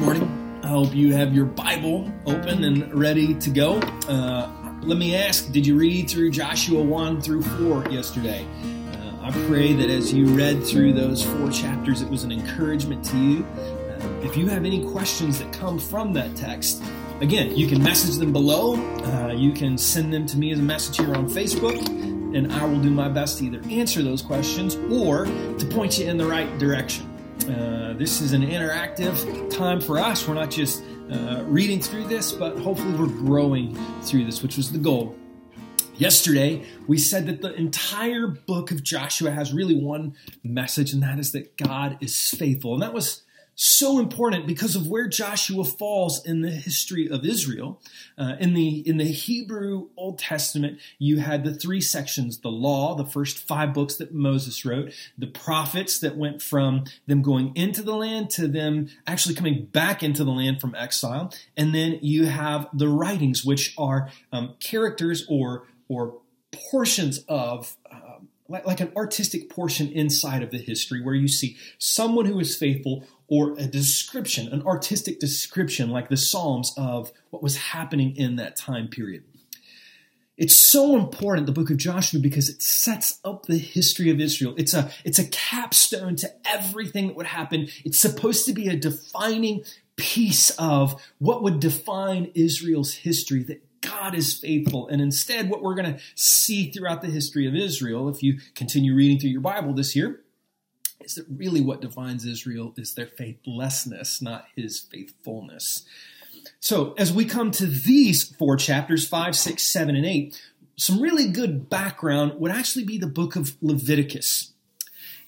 morning. I hope you have your Bible open and ready to go. Uh, let me ask Did you read through Joshua 1 through 4 yesterday? Uh, I pray that as you read through those four chapters, it was an encouragement to you. Uh, if you have any questions that come from that text, again, you can message them below. Uh, you can send them to me as a message here on Facebook, and I will do my best to either answer those questions or to point you in the right direction. Uh, this is an interactive time for us. We're not just uh, reading through this, but hopefully we're growing through this, which was the goal. Yesterday, we said that the entire book of Joshua has really one message, and that is that God is faithful. And that was so important because of where Joshua falls in the history of Israel. Uh, in the in the Hebrew Old Testament, you had the three sections: the law, the first five books that Moses wrote, the prophets that went from them going into the land to them actually coming back into the land from exile, and then you have the writings, which are um, characters or or portions of um, like, like, an artistic portion inside of the history where you see someone who is faithful or a description, an artistic description like the Psalms of what was happening in that time period. It's so important, the book of Joshua, because it sets up the history of Israel. It's a, it's a capstone to everything that would happen. It's supposed to be a defining piece of what would define Israel's history, that God is faithful. And instead, what we're going to see throughout the history of Israel, if you continue reading through your Bible this year, is that really what defines Israel is their faithlessness, not his faithfulness. So, as we come to these four chapters, five, six, seven, and 8, some really good background would actually be the book of Leviticus.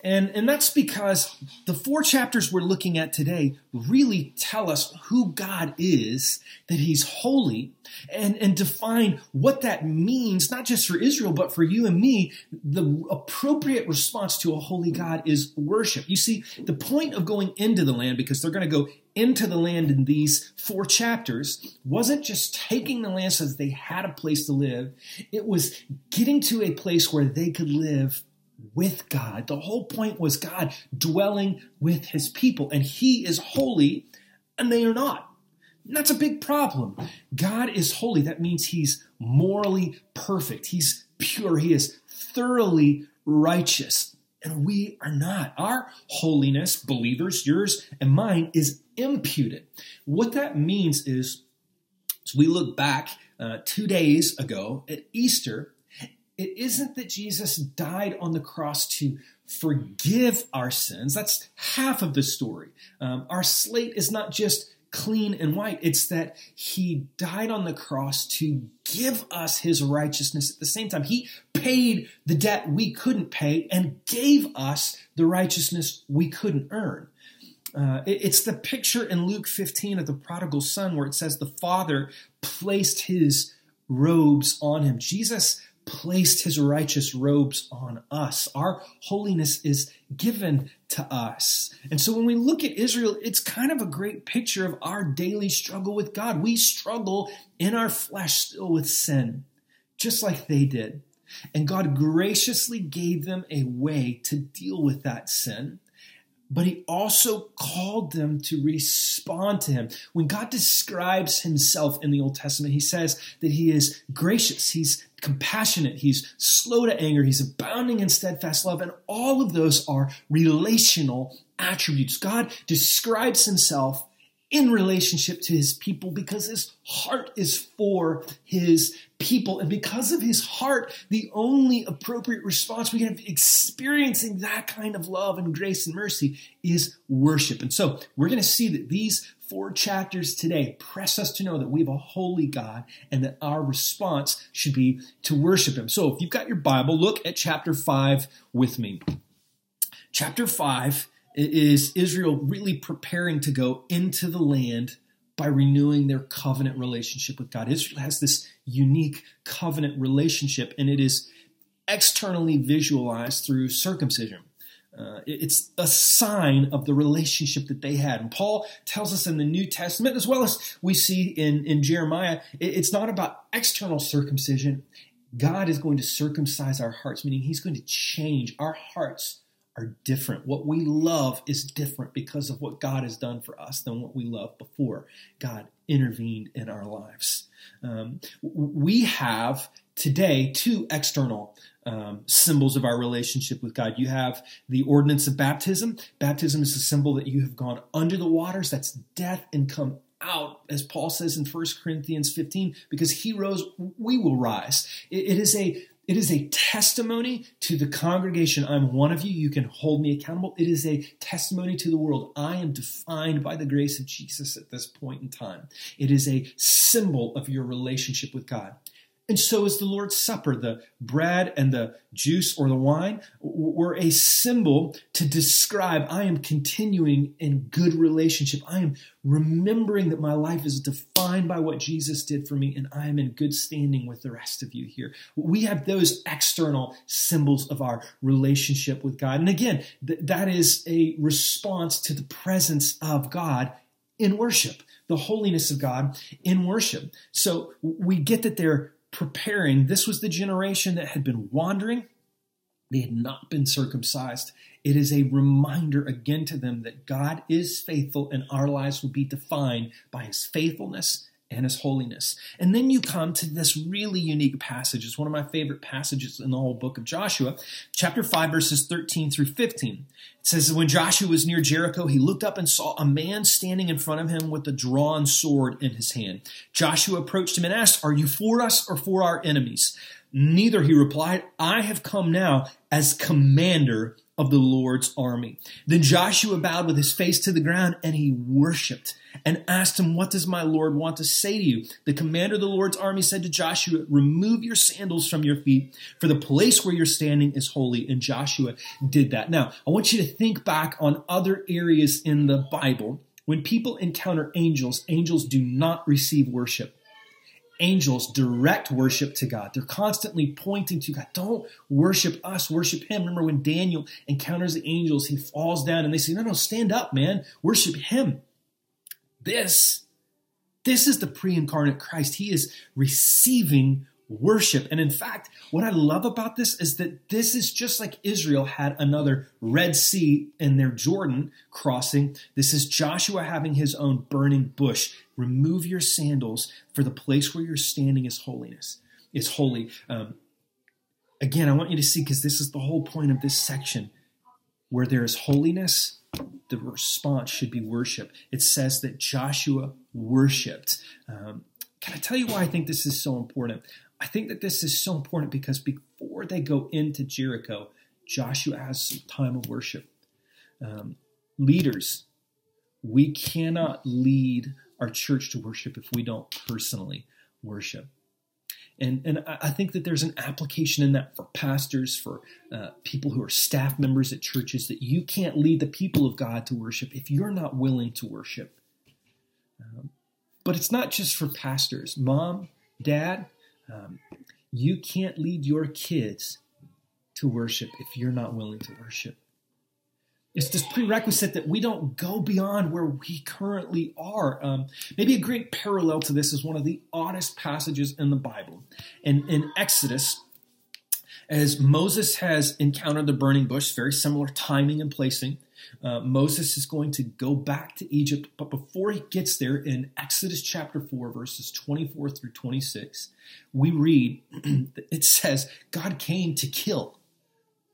And, and that's because the four chapters we're looking at today really tell us who God is, that He's holy, and, and define what that means, not just for Israel, but for you and me. The appropriate response to a holy God is worship. You see, the point of going into the land, because they're going to go into the land in these four chapters wasn't just taking the land so that they had a place to live. It was getting to a place where they could live with God. The whole point was God dwelling with his people, and he is holy, and they are not. And that's a big problem. God is holy. That means he's morally perfect, he's pure, he is thoroughly righteous. And we are not. Our holiness, believers, yours and mine, is imputed. What that means is, as we look back uh, two days ago at Easter, it isn't that Jesus died on the cross to forgive our sins. That's half of the story. Um, our slate is not just clean and white, it's that he died on the cross to give us his righteousness at the same time. He paid the debt we couldn't pay and gave us the righteousness we couldn't earn. Uh, it, it's the picture in Luke 15 of the prodigal son where it says the father placed his robes on him. Jesus placed his righteous robes on us. Our holiness is given to us. And so when we look at Israel, it's kind of a great picture of our daily struggle with God. We struggle in our flesh still with sin, just like they did. And God graciously gave them a way to deal with that sin but he also called them to respond to him. When God describes himself in the Old Testament, he says that he is gracious, he's compassionate, he's slow to anger, he's abounding in steadfast love, and all of those are relational attributes. God describes himself in relationship to his people because his heart is for his people. And because of his heart, the only appropriate response we can have experiencing that kind of love and grace and mercy is worship. And so we're going to see that these four chapters today press us to know that we have a holy God and that our response should be to worship him. So if you've got your Bible, look at chapter 5 with me. Chapter 5 is Israel really preparing to go into the land by renewing their covenant relationship with God. Israel has this unique covenant relationship, and it is externally visualized through circumcision. Uh, it's a sign of the relationship that they had. And Paul tells us in the New Testament, as well as we see in, in Jeremiah, it's not about external circumcision. God is going to circumcise our hearts, meaning He's going to change our hearts are different. What we love is different because of what God has done for us than what we loved before God intervened in our lives. Um, we have today two external um, symbols of our relationship with God. You have the ordinance of baptism. Baptism is a symbol that you have gone under the waters, that's death, and come out, as Paul says in 1 Corinthians 15, because he rose, we will rise. it, it is a it is a testimony to the congregation. I'm one of you. You can hold me accountable. It is a testimony to the world. I am defined by the grace of Jesus at this point in time. It is a symbol of your relationship with God. And so is the Lord's Supper. The bread and the juice or the wine were a symbol to describe I am continuing in good relationship. I am remembering that my life is defined by what Jesus did for me, and I am in good standing with the rest of you here. We have those external symbols of our relationship with God. And again, th- that is a response to the presence of God in worship the holiness of God in worship. So we get that they're preparing. This was the generation that had been wandering. They had not been circumcised. It is a reminder again to them that God is faithful and our lives will be defined by his faithfulness and his holiness. And then you come to this really unique passage. It's one of my favorite passages in the whole book of Joshua, chapter 5, verses 13 through 15. It says, When Joshua was near Jericho, he looked up and saw a man standing in front of him with a drawn sword in his hand. Joshua approached him and asked, Are you for us or for our enemies? Neither, he replied, I have come now as commander of the Lord's army. Then Joshua bowed with his face to the ground and he worshiped and asked him, What does my Lord want to say to you? The commander of the Lord's army said to Joshua, Remove your sandals from your feet, for the place where you're standing is holy. And Joshua did that. Now, I want you to think back on other areas in the Bible. When people encounter angels, angels do not receive worship angels direct worship to God. They're constantly pointing to God. Don't worship us, worship Him. Remember when Daniel encounters the angels, he falls down and they say, No, no, stand up, man. Worship Him. This, this is the pre incarnate Christ. He is receiving worship. And in fact, what I love about this is that this is just like Israel had another Red Sea in their Jordan crossing. This is Joshua having his own burning bush. Remove your sandals, for the place where you're standing is holiness. Is holy. Um, again, I want you to see because this is the whole point of this section. Where there is holiness, the response should be worship. It says that Joshua worshiped. Um, can I tell you why I think this is so important? I think that this is so important because before they go into Jericho, Joshua has some time of worship. Um, leaders, we cannot lead our church to worship if we don't personally worship. And, and I think that there's an application in that for pastors, for uh, people who are staff members at churches, that you can't lead the people of God to worship if you're not willing to worship. Um, but it's not just for pastors. Mom, dad, um, you can't lead your kids to worship if you're not willing to worship. It's this prerequisite that we don't go beyond where we currently are. Um, maybe a great parallel to this is one of the oddest passages in the Bible. In, in Exodus, as Moses has encountered the burning bush, very similar timing and placing, uh, Moses is going to go back to Egypt, but before he gets there, in Exodus chapter 4, verses 24 through 26, we read it says, God came to kill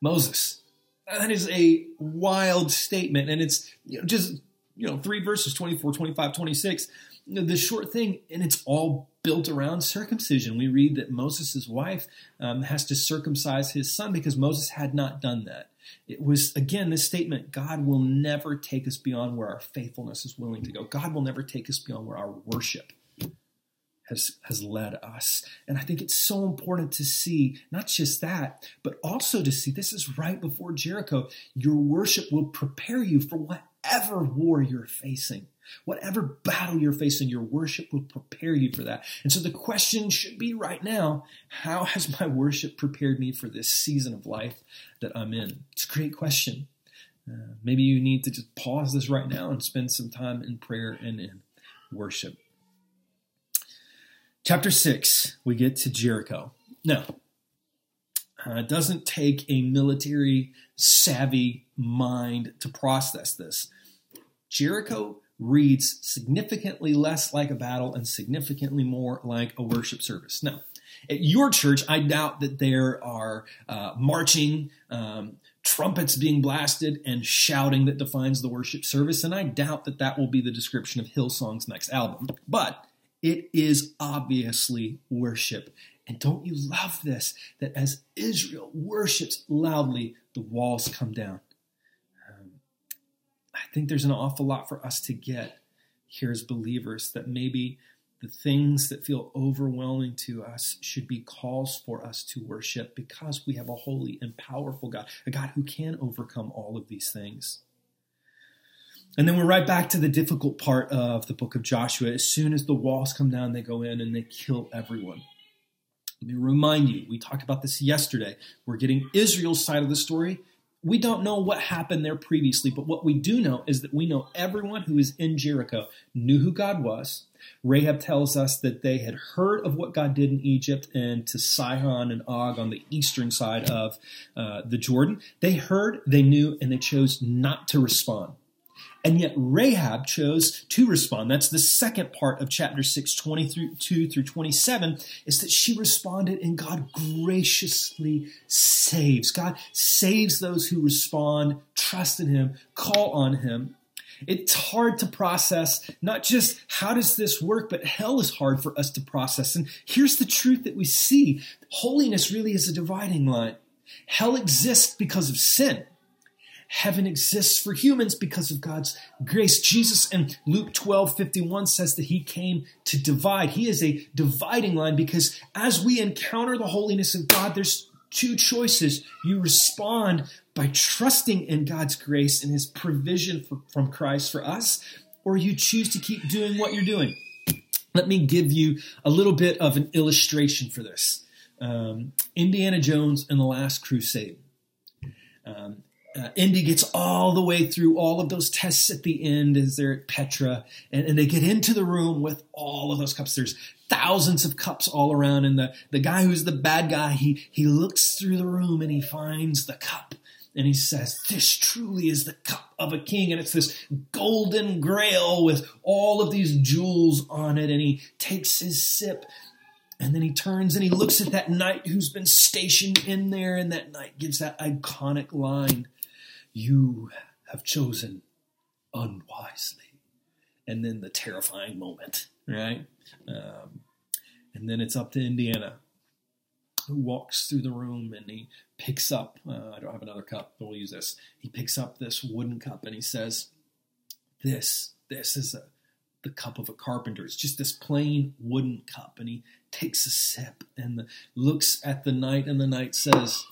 Moses. That is a wild statement, and it's you know, just you know three verses 24 25 26 the short thing and it's all built around circumcision we read that moses' wife um, has to circumcise his son because moses had not done that it was, again, this statement God will never take us beyond where our faithfulness is willing to go. God will never take us beyond where our worship has, has led us. And I think it's so important to see not just that, but also to see this is right before Jericho. Your worship will prepare you for whatever war you're facing. Whatever battle you're facing, your worship will prepare you for that. And so the question should be right now how has my worship prepared me for this season of life that I'm in? It's a great question. Uh, maybe you need to just pause this right now and spend some time in prayer and in worship. Chapter 6, we get to Jericho. Now, Uh, it doesn't take a military savvy mind to process this. Jericho reads significantly less like a battle and significantly more like a worship service. Now, at your church, I doubt that there are uh, marching, um, trumpets being blasted, and shouting that defines the worship service, and I doubt that that will be the description of Hillsong's next album. But it is obviously worship. And don't you love this? That as Israel worships loudly, the walls come down. Um, I think there's an awful lot for us to get here as believers that maybe the things that feel overwhelming to us should be calls for us to worship because we have a holy and powerful God, a God who can overcome all of these things. And then we're right back to the difficult part of the book of Joshua. As soon as the walls come down, they go in and they kill everyone. Let me remind you, we talked about this yesterday. We're getting Israel's side of the story. We don't know what happened there previously, but what we do know is that we know everyone who is in Jericho knew who God was. Rahab tells us that they had heard of what God did in Egypt and to Sihon and Og on the eastern side of uh, the Jordan. They heard, they knew, and they chose not to respond. And yet Rahab chose to respond. That's the second part of chapter 6, 22 through 27, is that she responded and God graciously saves. God saves those who respond, trust in Him, call on Him. It's hard to process, not just how does this work, but hell is hard for us to process. And here's the truth that we see holiness really is a dividing line. Hell exists because of sin. Heaven exists for humans because of God's grace. Jesus in Luke 12 51 says that he came to divide. He is a dividing line because as we encounter the holiness of God, there's two choices. You respond by trusting in God's grace and his provision for, from Christ for us, or you choose to keep doing what you're doing. Let me give you a little bit of an illustration for this. Um, Indiana Jones and the Last Crusade. Um, uh, Indy gets all the way through all of those tests at the end as they're at Petra, and, and, they get into the room with all of those cups. There's thousands of cups all around, and the, the guy who's the bad guy, he, he looks through the room and he finds the cup. And he says, This truly is the cup of a king. And it's this golden grail with all of these jewels on it. And he takes his sip and then he turns and he looks at that knight who's been stationed in there. And that knight gives that iconic line you have chosen unwisely. And then the terrifying moment, right? Um, and then it's up to Indiana, who walks through the room and he picks up, uh, I don't have another cup, but we'll use this. He picks up this wooden cup and he says, This, this is a, the cup of a carpenter. It's just this plain wooden cup. And he takes a sip and looks at the knight, and the knight says,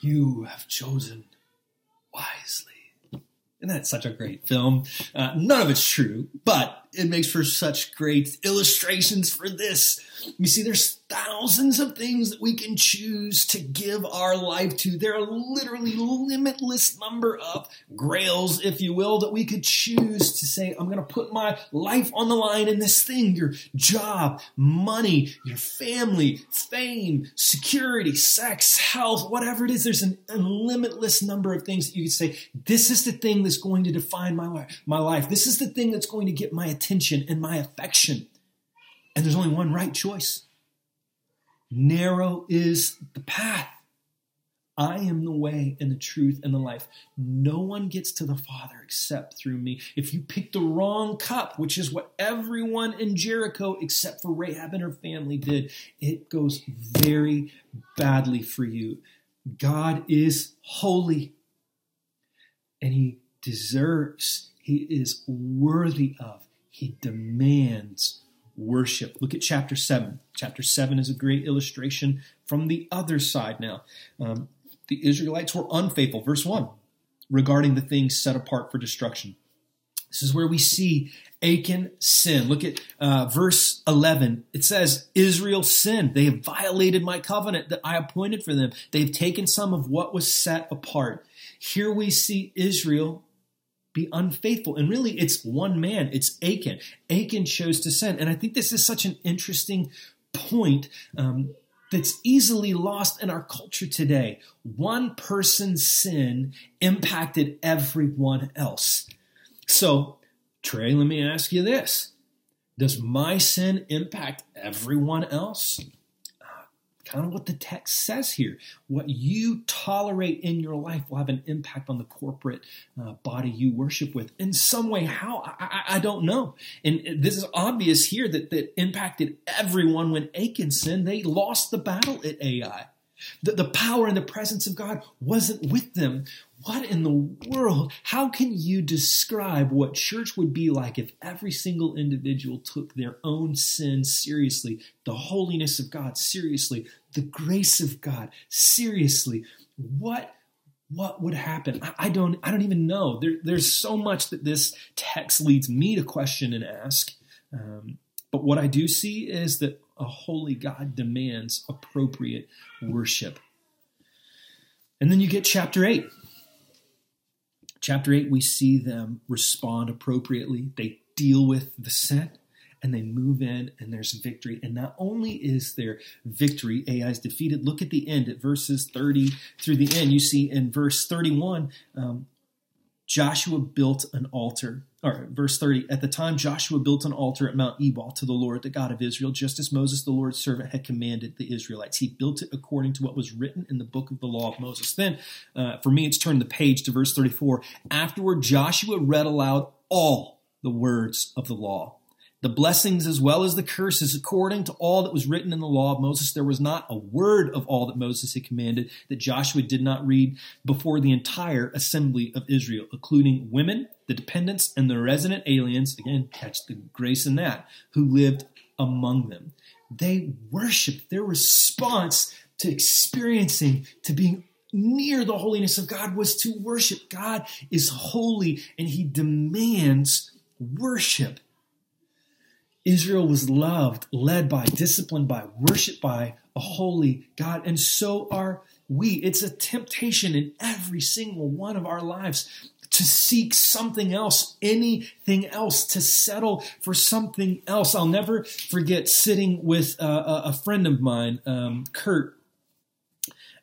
You have chosen wisely. And that's such a great film. Uh, none of it's true, but it makes for such great illustrations for this. You see, there's thousands of things that we can choose to give our life to. There are literally limitless number of grails, if you will, that we could choose to say, I'm going to put my life on the line in this thing. Your job, money, your family, fame, security, sex, health, whatever it is. There's an limitless number of things that you could say, this is the thing that's going to define my life. My life. This is the thing that's going to get my attention and my affection. And there's only one right choice. Narrow is the path. I am the way and the truth and the life. No one gets to the Father except through me. If you pick the wrong cup, which is what everyone in Jericho except for Rahab and her family did, it goes very badly for you. God is holy and he deserves, he is worthy of, he demands worship. Look at chapter 7. Chapter 7 is a great illustration from the other side now. Um, the Israelites were unfaithful. Verse 1 regarding the things set apart for destruction. This is where we see Achan sin. Look at uh, verse 11. It says, Israel sinned. They have violated my covenant that I appointed for them. They've taken some of what was set apart. Here we see Israel be unfaithful. And really, it's one man, it's Achan. Achan chose to sin. And I think this is such an interesting point. Um, that's easily lost in our culture today. One person's sin impacted everyone else. So, Trey, let me ask you this Does my sin impact everyone else? Kind of what the text says here. What you tolerate in your life will have an impact on the corporate uh, body you worship with in some way. How? I, I, I, don't know. And this is obvious here that that impacted everyone when Achan sinned. They lost the battle at Ai. The, the power and the presence of God wasn't with them. What in the world? How can you describe what church would be like if every single individual took their own sin seriously, the holiness of God seriously, the grace of God seriously? What what would happen? I, I don't I don't even know. There, there's so much that this text leads me to question and ask. Um, but what I do see is that a holy God demands appropriate worship. And then you get chapter 8. Chapter 8, we see them respond appropriately. They deal with the sin and they move in and there's victory. And not only is there victory, Ai is defeated. Look at the end at verses 30 through the end. You see in verse 31, um, Joshua built an altar. Or verse 30, at the time Joshua built an altar at Mount Ebal to the Lord, the God of Israel, just as Moses, the Lord's servant, had commanded the Israelites. He built it according to what was written in the book of the law of Moses. Then, uh, for me, it's turned the page to verse 34. Afterward, Joshua read aloud all the words of the law the blessings as well as the curses according to all that was written in the law of Moses. There was not a word of all that Moses had commanded that Joshua did not read before the entire assembly of Israel, including women, the dependents, and the resident aliens. Again, catch the grace in that, who lived among them. They worshiped. Their response to experiencing, to being near the holiness of God was to worship. God is holy and he demands worship. Israel was loved, led by, disciplined by, worshiped by a holy God, and so are we. It's a temptation in every single one of our lives to seek something else, anything else, to settle for something else. I'll never forget sitting with uh, a friend of mine, um, Kurt,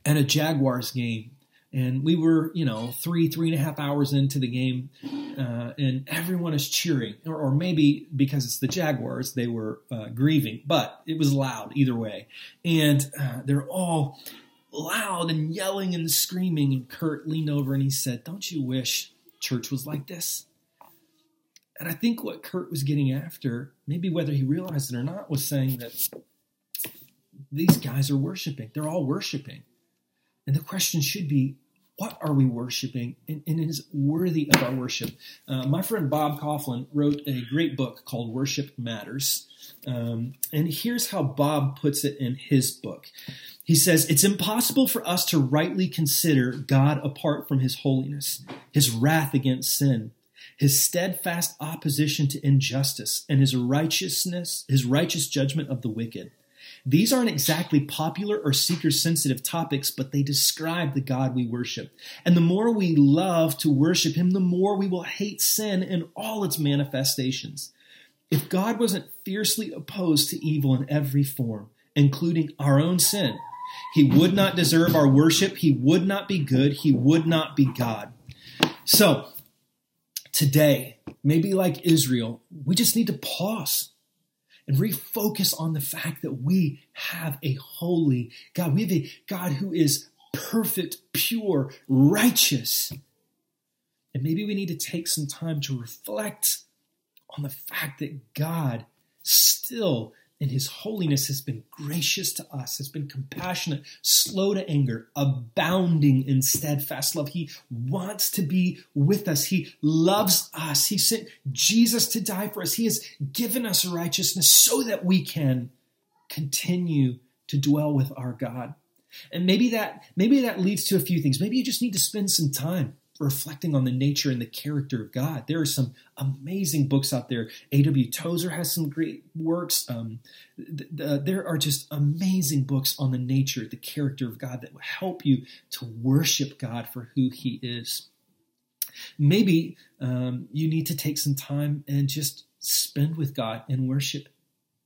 at a Jaguars game and we were, you know, three, three and a half hours into the game, uh, and everyone is cheering, or, or, maybe because it's the Jaguars, they were uh, grieving, but it was loud either way. And uh, they're all loud and yelling and screaming. And Kurt leaned over and he said, Don't you wish church was like this? And I think what Kurt was getting after, maybe whether he realized it or not, was saying that these guys are worshiping. They're all worshiping. And the question should be what are we worshiping and, and is worthy of our worship. Uh, my friend Bob Kauflin wrote a great book called Worship Matters. Um, and here's how Bob puts it in his book. He says, It's impossible for us to rightly consider God apart from his holiness, his wrath against sin, his steadfast opposition to injustice, and his righteousness, his righteous judgment of the wicked. These aren't exactly popular or seeker sensitive topics, but they describe the God we worship. And the more we love to worship Him, the more we will hate sin in all its manifestations. If God wasn't fiercely opposed to evil in every form, including our own sin, He would not deserve our worship. He would not be good. He would not be God. So, today, maybe like Israel, we just need to pause and refocus on the fact that we have a holy God. We have a God who is perfect, pure, righteous. And maybe we need to take some time to reflect on the fact that God still and his holiness has been gracious to us, has been compassionate, slow to anger, abounding in steadfast love. He wants to be with us. He loves us. He sent Jesus to die for us. He has given us righteousness so that we can continue to dwell with our God. And maybe that maybe that leads to a few things. Maybe you just need to spend some time reflecting on the nature and the character of God. There are some amazing books out there. A.W. Tozer has some great works. Um, th- th- there are just amazing books on the nature, the character of God that will help you to worship God for who He is. Maybe um, you need to take some time and just spend with God and worship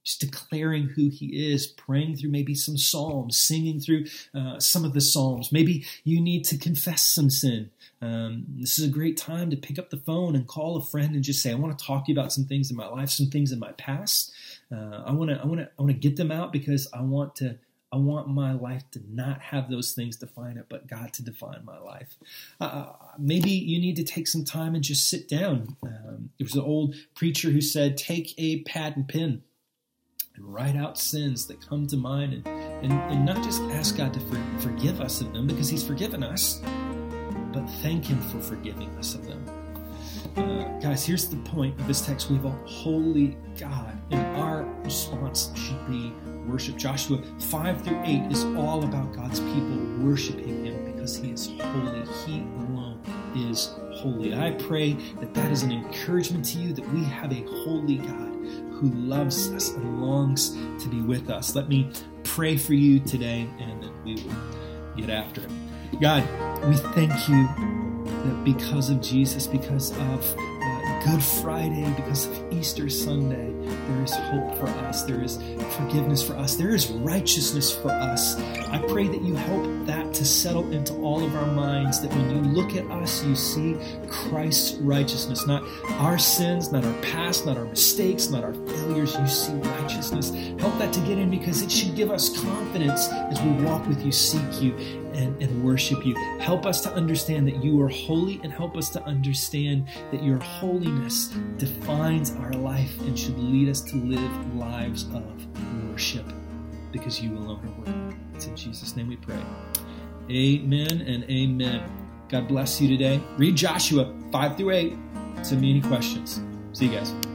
just declaring who He is, praying through maybe some psalms, singing through uh, some of the psalms. Maybe you need to confess some sin. Um, this is a great time to pick up the phone and call a friend and just say, "I want to talk to you about some things in my life, some things in my past. Uh, I want to, I want to, I want to get them out because I want to." I want my life to not have those things define it, but God to define my life. Uh, maybe you need to take some time and just sit down. Um, there was an old preacher who said, Take a pad and pen and write out sins that come to mind and, and, and not just ask God to for, forgive us of them because He's forgiven us, but thank Him for forgiving us of them. Uh, guys, here's the point of this text. We have a holy God, and our response should be worship. Joshua 5 through 8 is all about God's people worshiping Him because He is holy. He alone is holy. I pray that that is an encouragement to you that we have a holy God who loves us and longs to be with us. Let me pray for you today and we will get after it. God, we thank you that because of Jesus, because of Good Friday, because of Easter Sunday, there is hope for us. There is forgiveness for us. There is righteousness for us. I pray that you help that to settle into all of our minds, that when you look at us, you see Christ's righteousness, not our sins, not our past, not our mistakes, not our failures. You see righteousness. Help that to get in because it should give us confidence as we walk with you, seek you, and, and worship you. Help us to understand that you are holy and help us to understand that your holiness defines our life and should lead us to live lives of worship because you alone are worthy. It's in Jesus' name we pray. Amen and amen. God bless you today. Read Joshua 5 through 8. Send me any questions. See you guys.